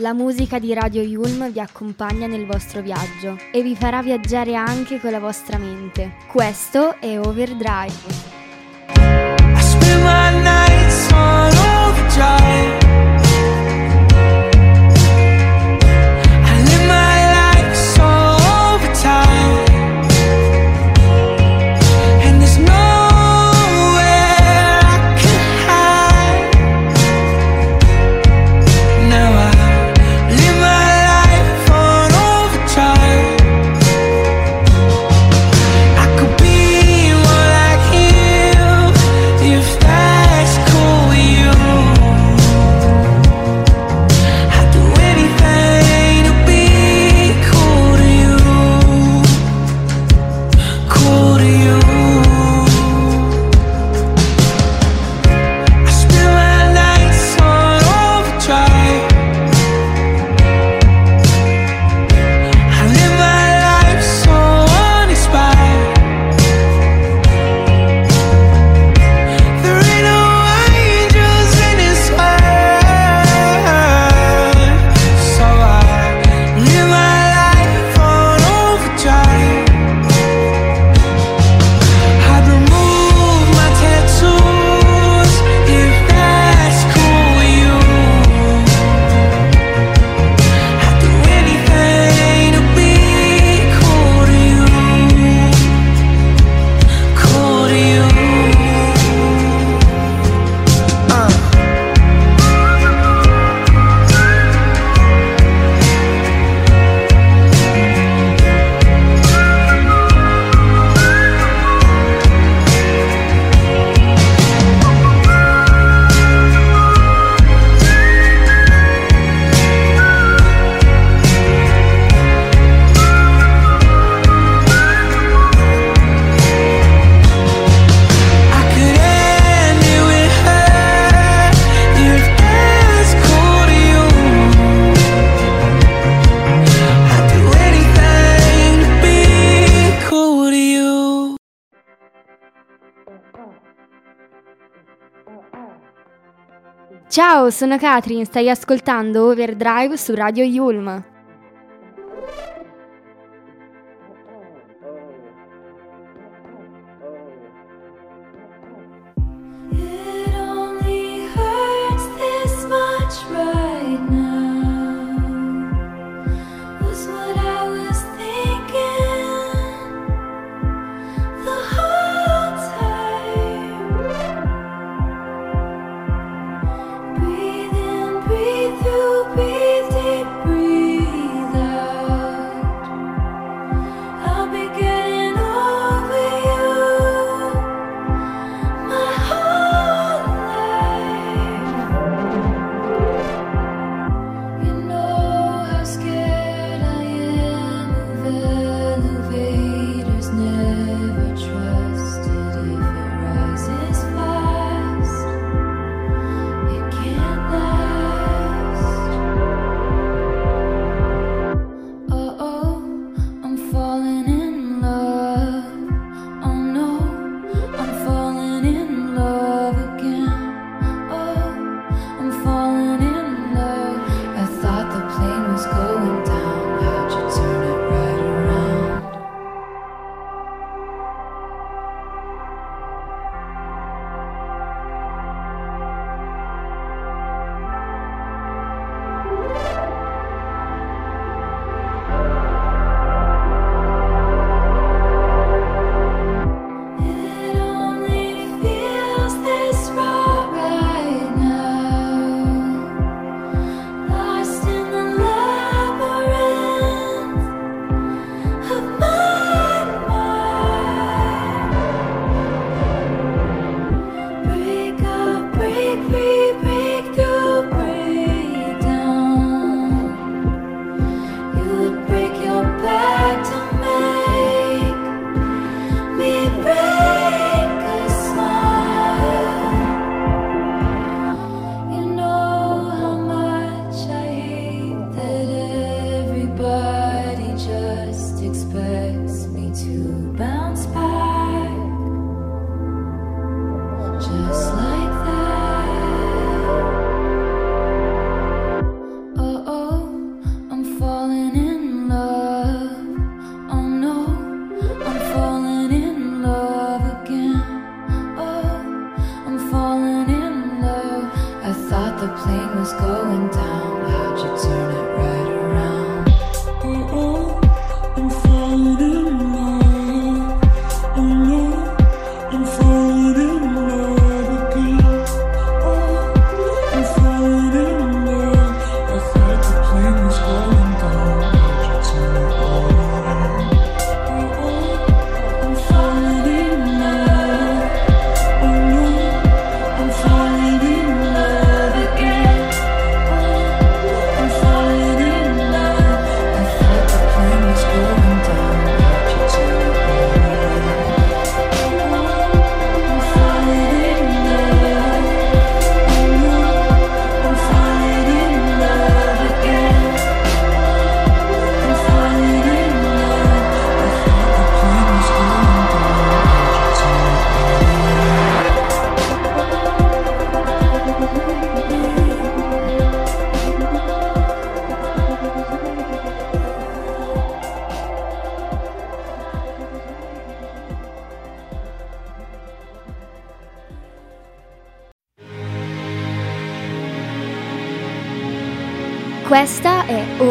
La musica di Radio Yulm vi accompagna nel vostro viaggio e vi farà viaggiare anche con la vostra mente. Questo è Overdrive. Ciao, sono Katrin, stai ascoltando Overdrive su Radio Yulm.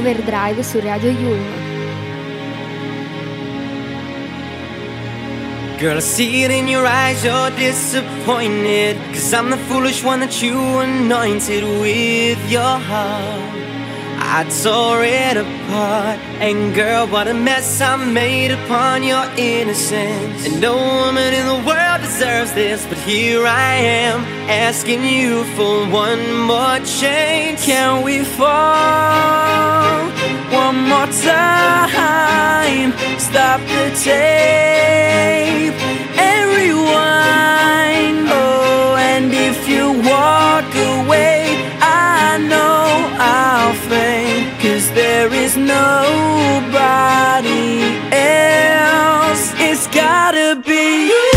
Overdrive su Radio Yulm. Girl, I see it in your eyes, you're disappointed. Cause I'm the foolish one that you anointed with your heart. I tore it apart. And girl, what a mess I made upon your innocence. And no woman in the world deserves this, but here I am asking you for one more chance. Can we fall one more time? Stop the tape and rewind. Oh, and if you walk away, I know I'll faint. Cause there is nobody else. It's gotta be you.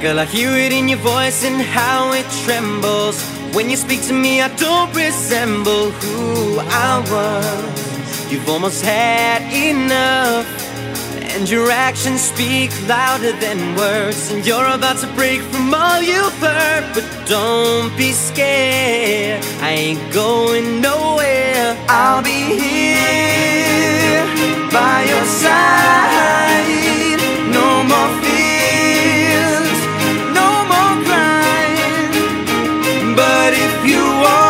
Girl, I hear it in your voice and how it trembles. When you speak to me, I don't resemble who I was. You've almost had enough. And your actions speak louder than words. And you're about to break from all you've heard. But don't be scared. I ain't going nowhere. I'll be here by your side. No more fears, you walk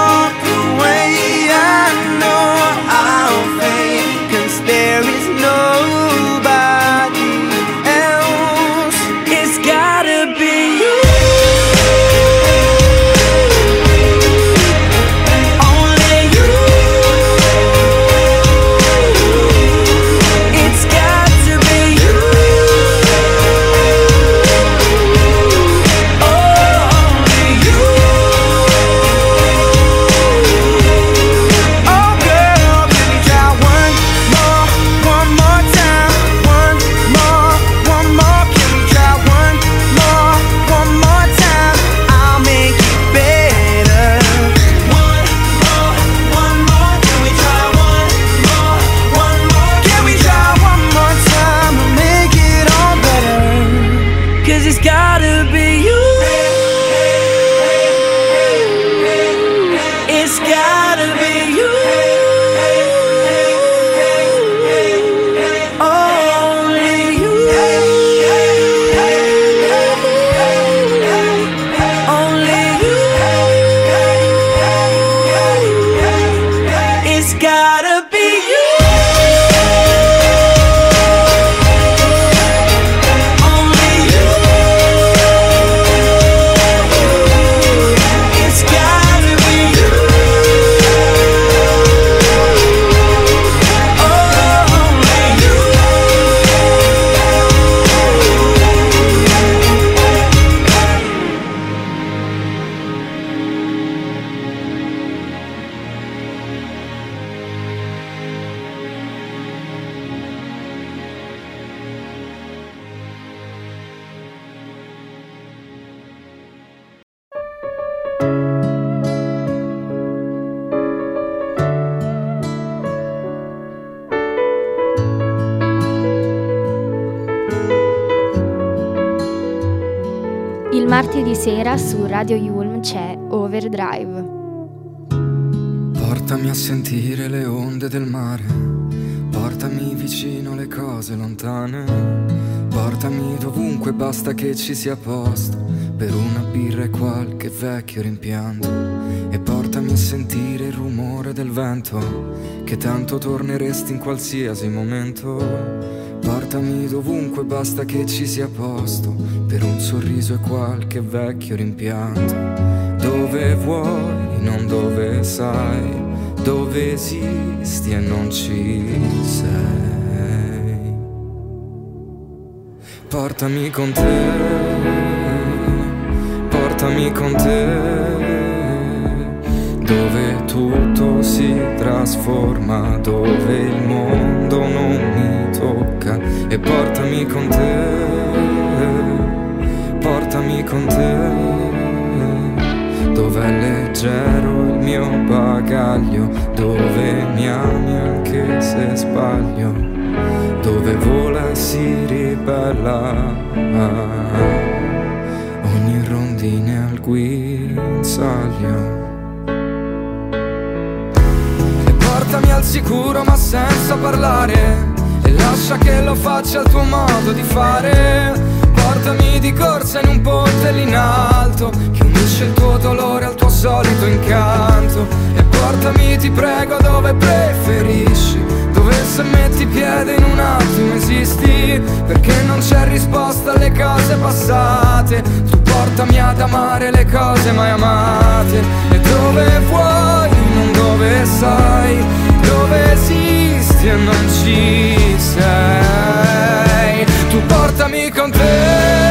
Radio Yulm c'è Overdrive. Portami a sentire le onde del mare, portami vicino alle cose lontane, portami dovunque basta che ci sia posto, per una birra e qualche vecchio rimpianto, e portami a sentire il rumore del vento, che tanto torneresti in qualsiasi momento. Portami dovunque basta che ci sia posto, per un sorriso e qualche vecchio rimpianto. Dove vuoi, non dove sai, dove esisti e non ci sei. Portami con te, portami con te, dove tutto si trasforma, dove il mondo non mi tocca e portami con te, portami con te. Dov'è leggero il mio bagaglio, dove mi ami anche se sbaglio, dove vola e si ribella ogni rondine al guinzaglio. Portami al sicuro ma senza parlare lascia che lo faccia al tuo modo di fare. Portami di corsa in un ponte lì in alto Che unisce il tuo dolore al tuo solito incanto. E portami ti prego dove preferisci Dove se metti piede in un attimo esisti. Perché non c'è risposta alle cose passate. Tu portami ad amare le cose mai amate. E dove vuoi, non dove sai Dove esisti e non ci sei. Tu portami con te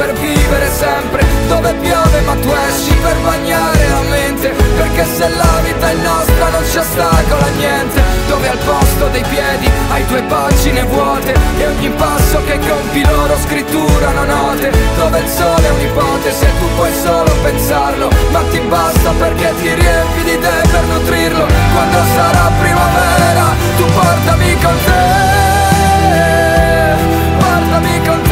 per vivere sempre, dove piove ma tu esci per bagnare la mente, perché se la vita è nostra non ci ostacola niente, dove al posto dei piedi hai due pagine vuote. E ogni passo che compi loro scritturano note, dove il sole è un'ipotesi e tu puoi solo pensarlo, ma ti basta perché ti riempi di te per nutrirlo, quando sarà primavera tu portami con te, portami con te,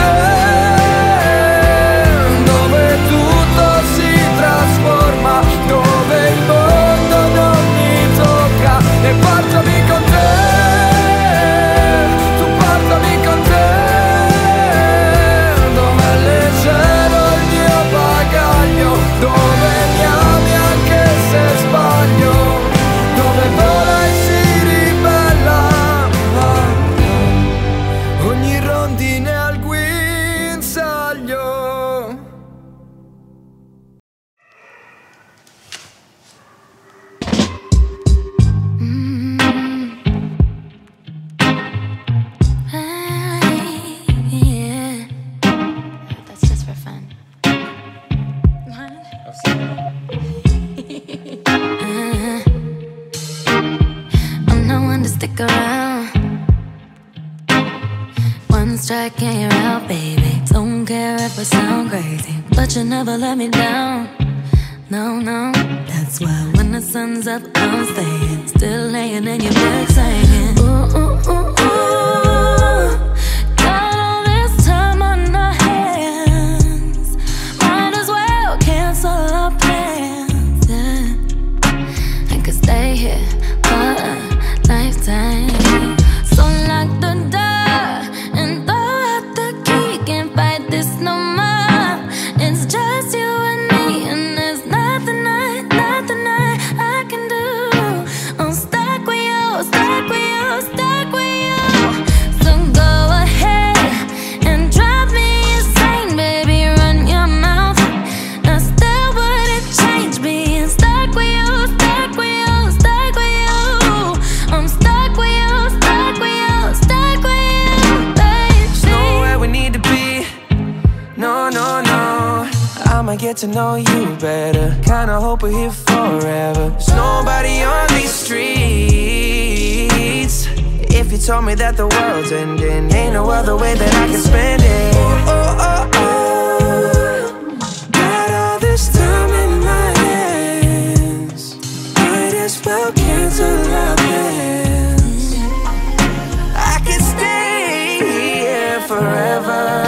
forever.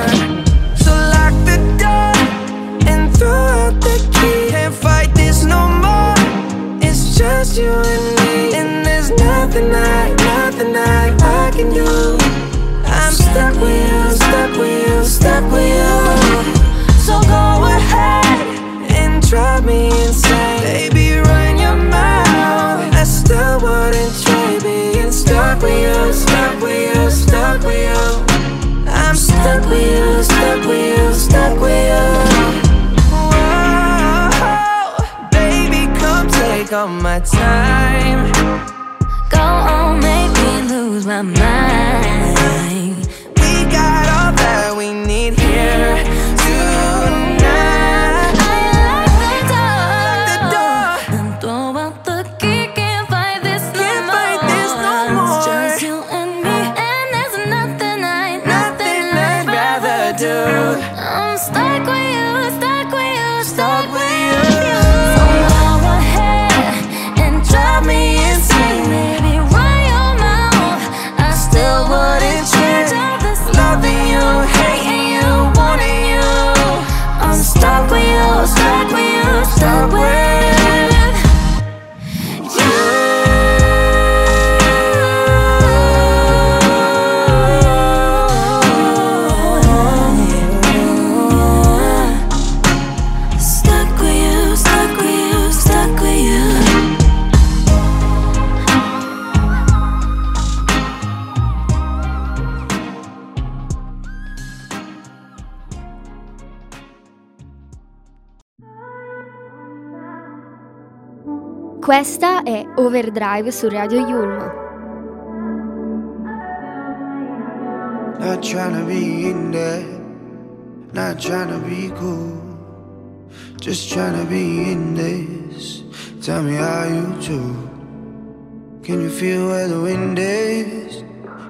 So lock the door and throw out the key. Can't fight this no more. It's just you and me And there's nothing I, nothing I, I can do. I'm stuck with you, stuck with you, stuck with you. So go ahead and drive me insane. Baby, run your mouth. I still wouldn't try being stuck with you, stuck with you, stuck with you. I'm stuck with you, stuck with you, stuck with you. Whoa, baby, come take all my time. Go on, make me lose my mind. We got all that we need. Questa è Overdrive su Radio Yulm. Not trying to be in there, not trying to be cool. Just trying to be in this. Tell me how you do. Can you feel where the wind is?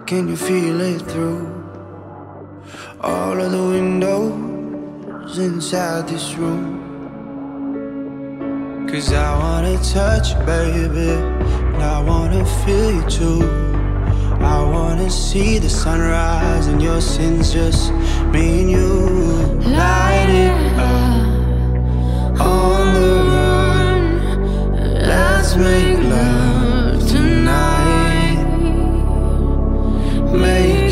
Can you feel it through all of the windows inside this room? Cause I wanna touch you, baby And I wanna feel you too. I wanna see the sunrise And your sins just me and you. Light it up On the run. Let's make love tonight. Make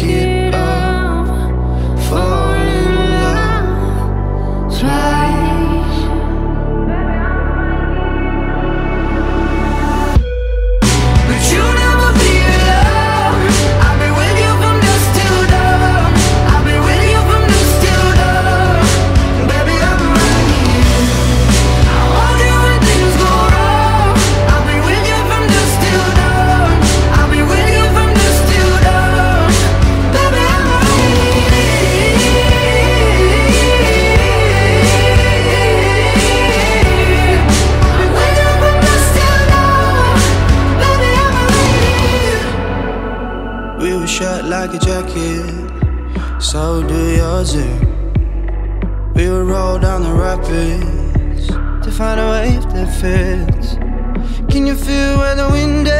Can you feel where the wind is?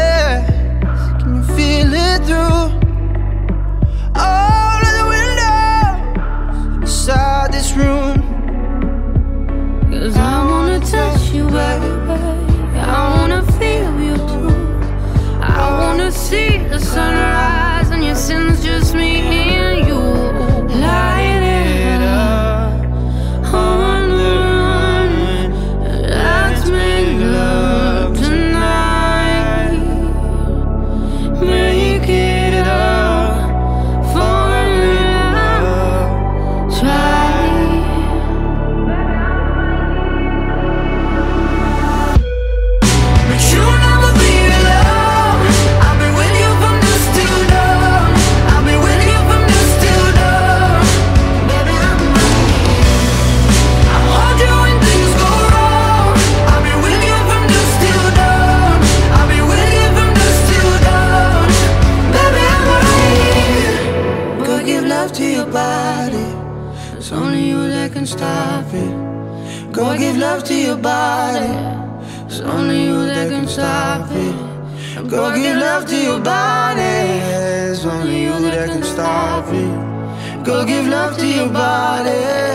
Can you feel it through all of the windows inside this room? Cause I wanna touch you everywhere. I wanna feel you too. I wanna see the sunrise. Go give love to your body.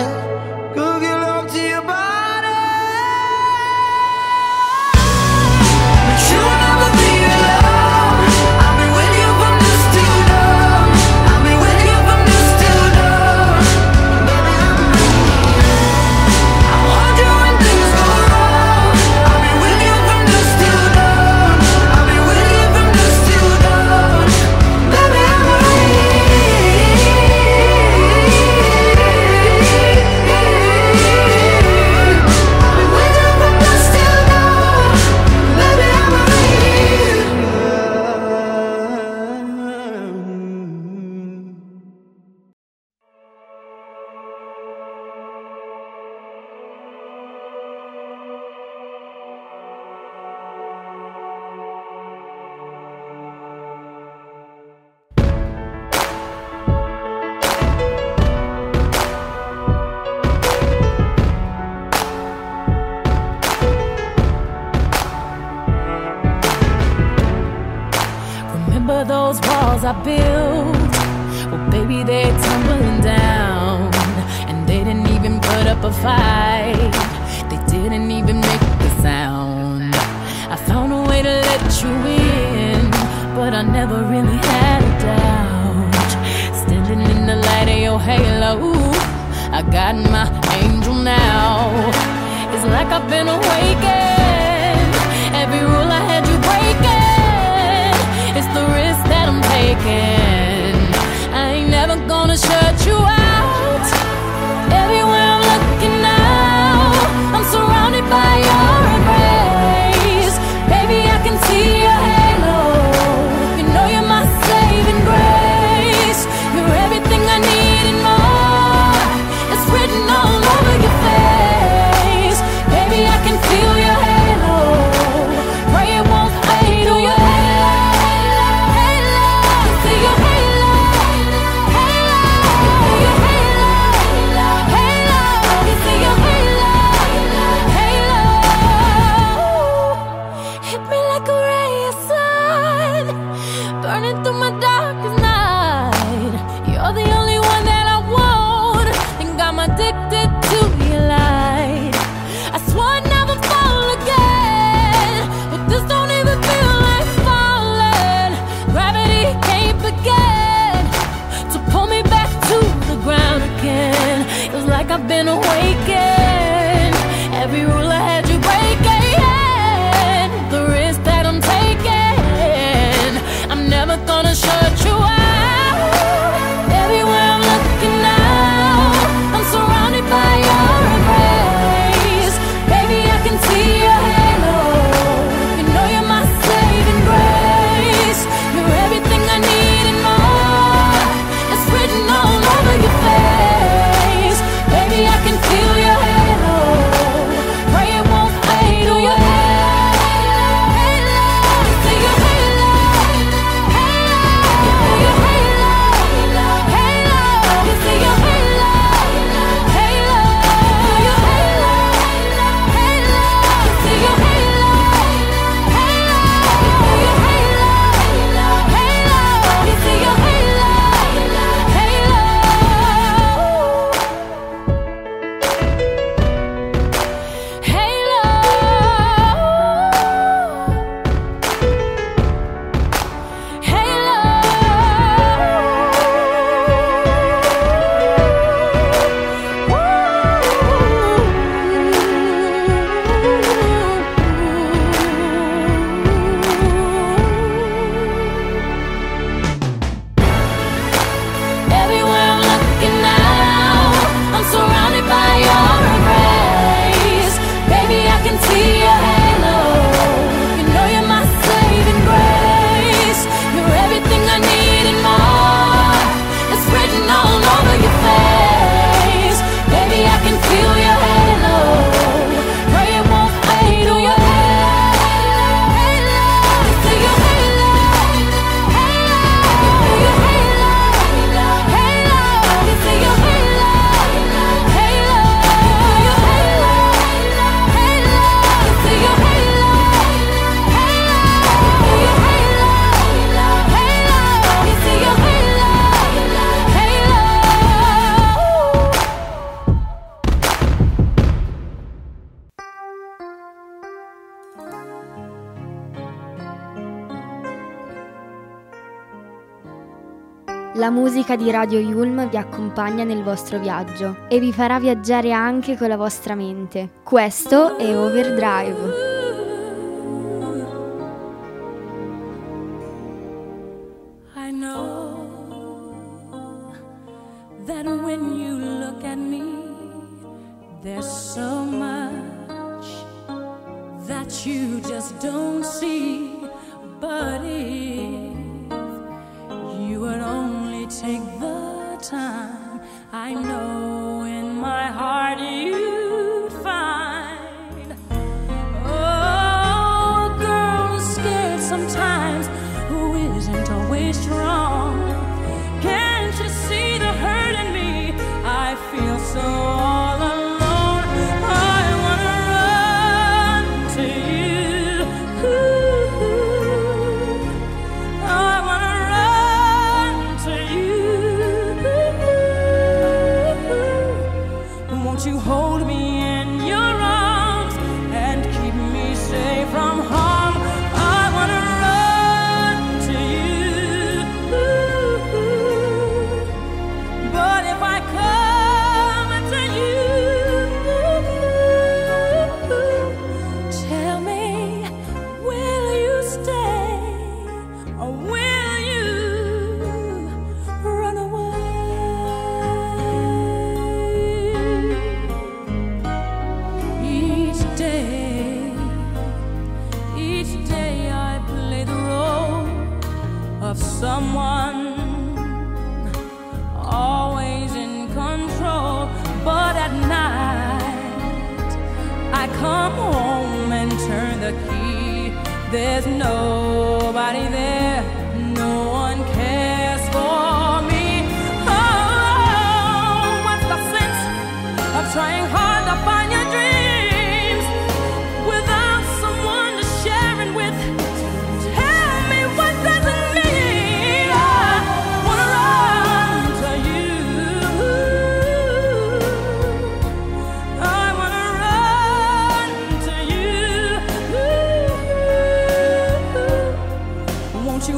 musica di Radio Yulm vi accompagna nel vostro viaggio e vi farà viaggiare anche con la vostra mente. Questo è Overdrive.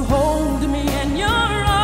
hold me in your arms.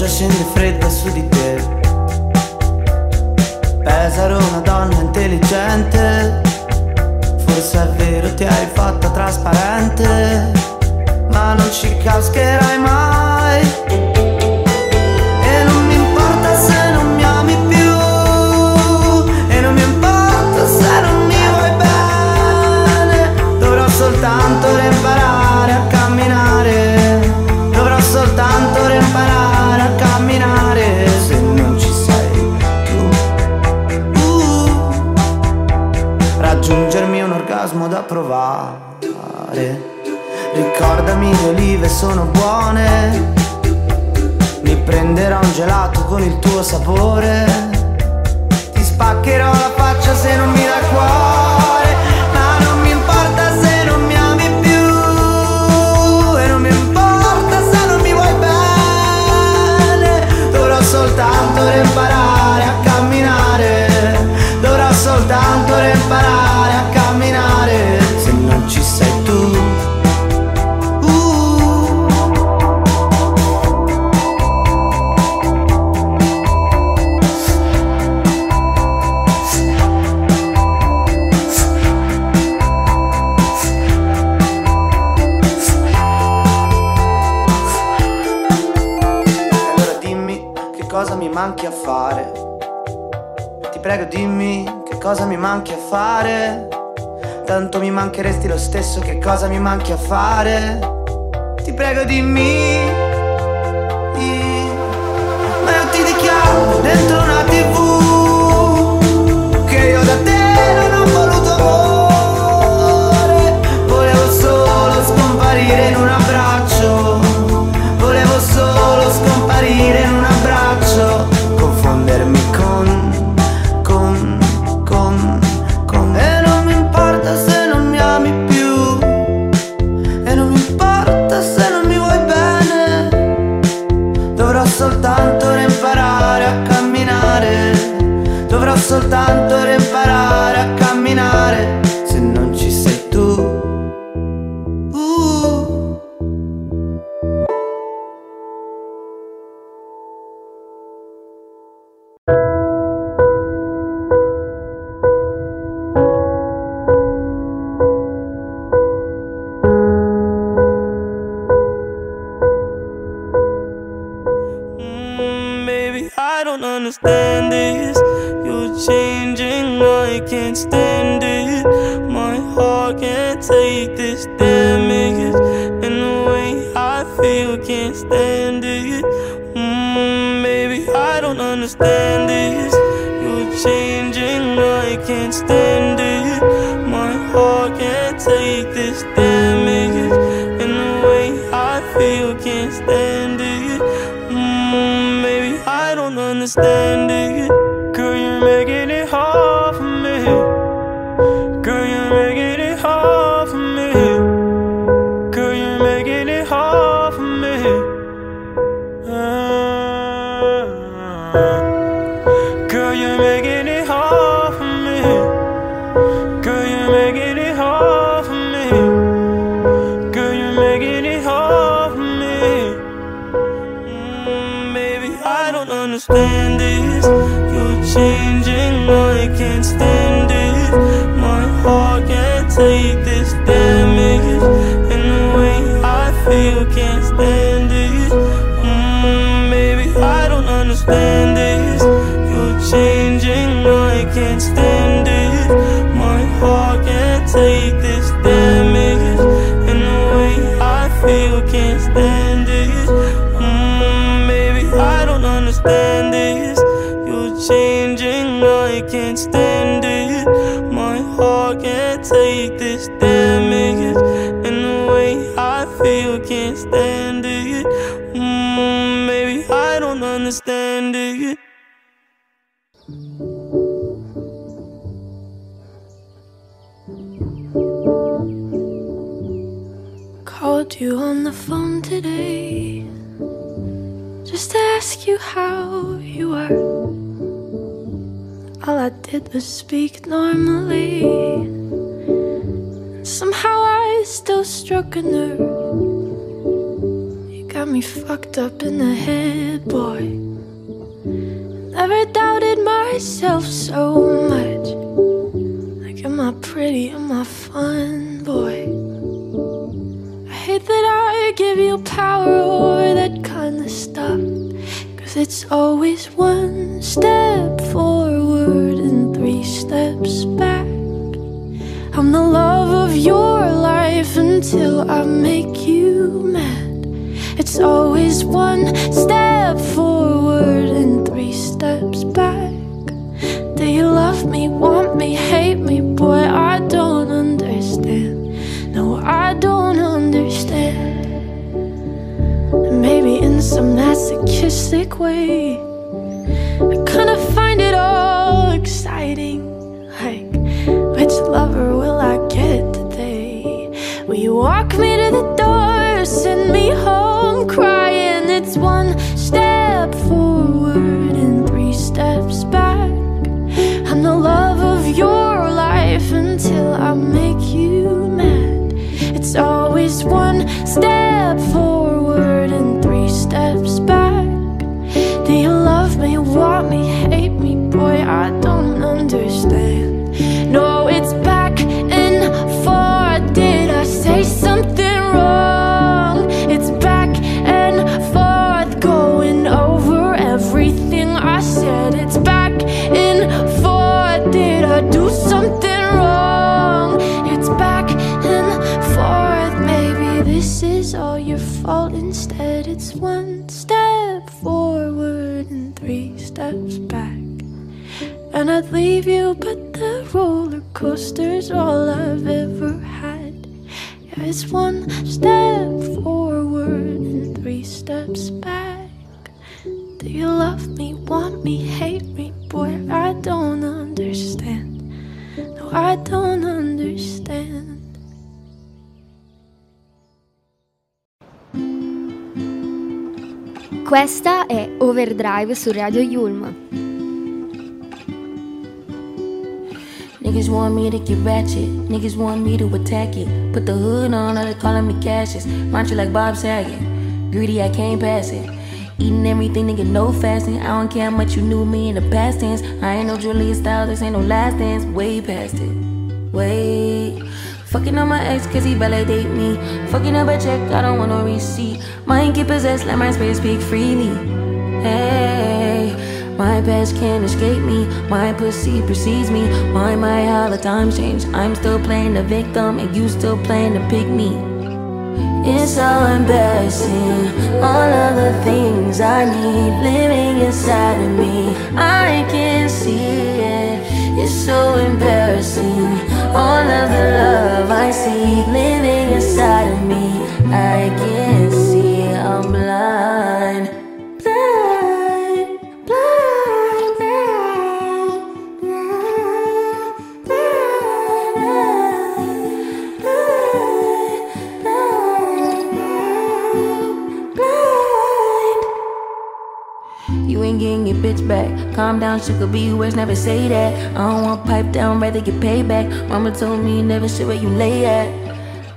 pioggia scende fredda su di te. Pesaro una donna intelligente, forse è vero ti hai fatta trasparente, ma non ci cascherai mai. provare. Ricordami le olive sono buone, mi prenderò un gelato con il tuo sapore, ti spaccherò la faccia se non mi dà cuore, ma non mi importa se non mi ami più, e non mi importa se non mi vuoi bene, dovrò soltanto reparare. cosa mi manchi a fare? Tanto mi mancheresti lo stesso, che cosa mi manchi a fare? Ti prego dimmi Ah. You on the phone today just to ask you how you were. All I did was speak normally. Somehow I still struck a nerve. You got me fucked up in the head, boy. Never doubted myself so much. Like, am I pretty? Am I fun, that I give you power over that kind of stuff. Cause it's always one step forward and three steps back. I'm the love of your life until I make you mad. It's always one step forward and three steps back. Do you love me, want me, hate me? Masochistic way, I kinda find it all exciting. Like, which lover will I get today? Will you walk me to the door, send me home crying? It's one step forward and three steps back. I'm the love of your life until I make you mad. It's always one it's one step forward and three steps back. And I'd leave you, but the roller coaster's all I've ever had. Yeah, it's one step forward and three steps back. Do you love me, want me, hate me? Boy, I don't understand. No, I don't understand. Questa è Overdrive su Radio Yulm. Niggas want me to get ratchet. Niggas want me to attack it. Put the hood on, or they calling me Cassius. Mantra like Bob Saget. Greedy, I can't pass it. Eating everything, nigga, no fasting. I don't care how much you knew me in the past tense. I ain't no Julia Stiles, this ain't no last dance. Way past it. Wait. Fucking on my ex cause he validate me. Fucking up a check, I don't want no receipt. Mind get possessed, let my spirit speak freely. Hey. My past can't escape me. My pussy precedes me. Why my how the times change? I'm still playing the victim and you still playing the pick me. It's so embarrassing. All of the things I need living inside of me. I can't see it. It's so embarrassing. All of the love I see living inside of me. I can't see. Bitch back. Calm down, she could be worse, never say that. I don't want pipe down, rather get payback. Mama told me never shit where you lay at.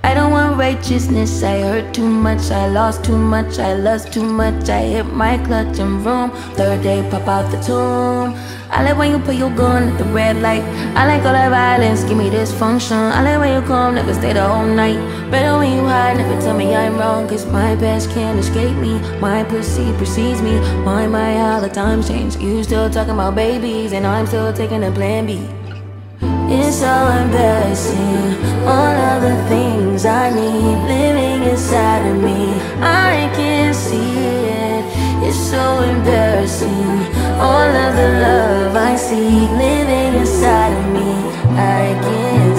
I don't want righteousness, I hurt too much, I lost too much, I lost too much, I hit my clutch and room. Third day, pop out the tomb. I like when you put your gun at the red light. I like all that violence, give me dysfunction. I like when you come, never stay the whole night. Better when you hide, never tell me I'm wrong, cause my past can't escape me. My pussy precedes me. Why my how the times change? You still talking about babies, and I'm still taking a plan B. It's so embarrassing. All of the things I need living inside of me. I can't see it. It's so embarrassing. All of the love I see living inside of me. I can't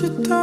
de tal.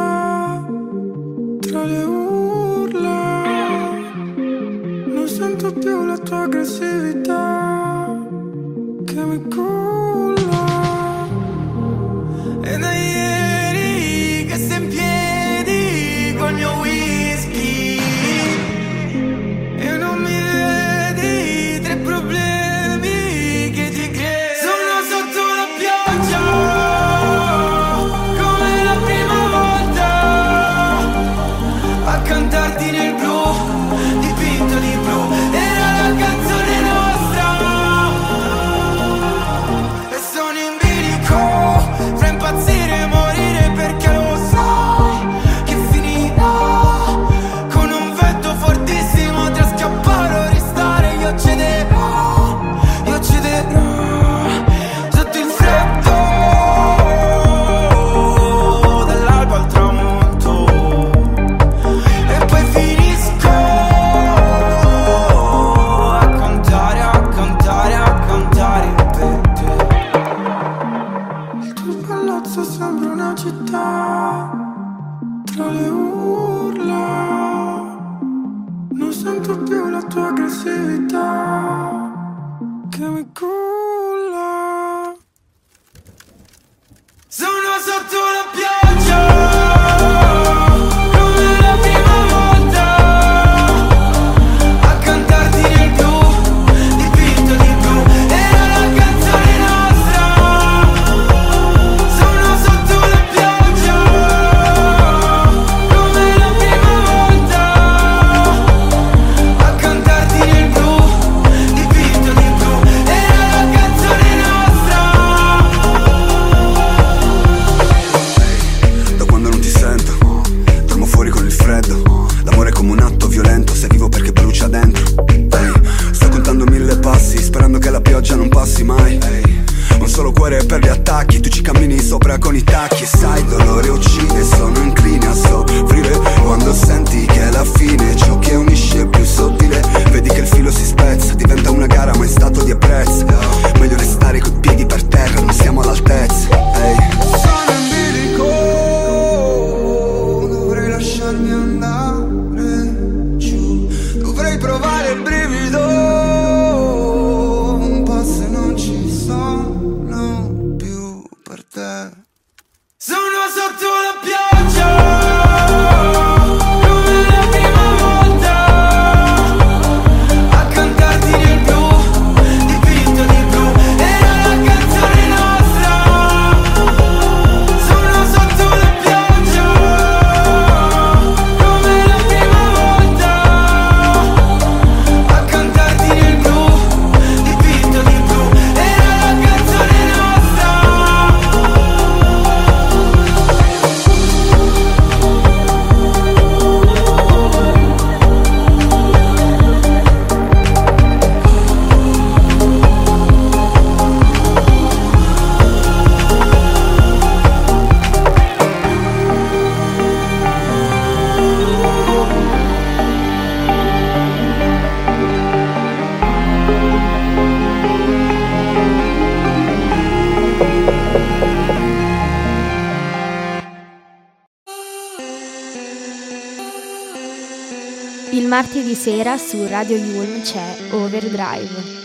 Sera su Radio Yulm c'è Overdrive.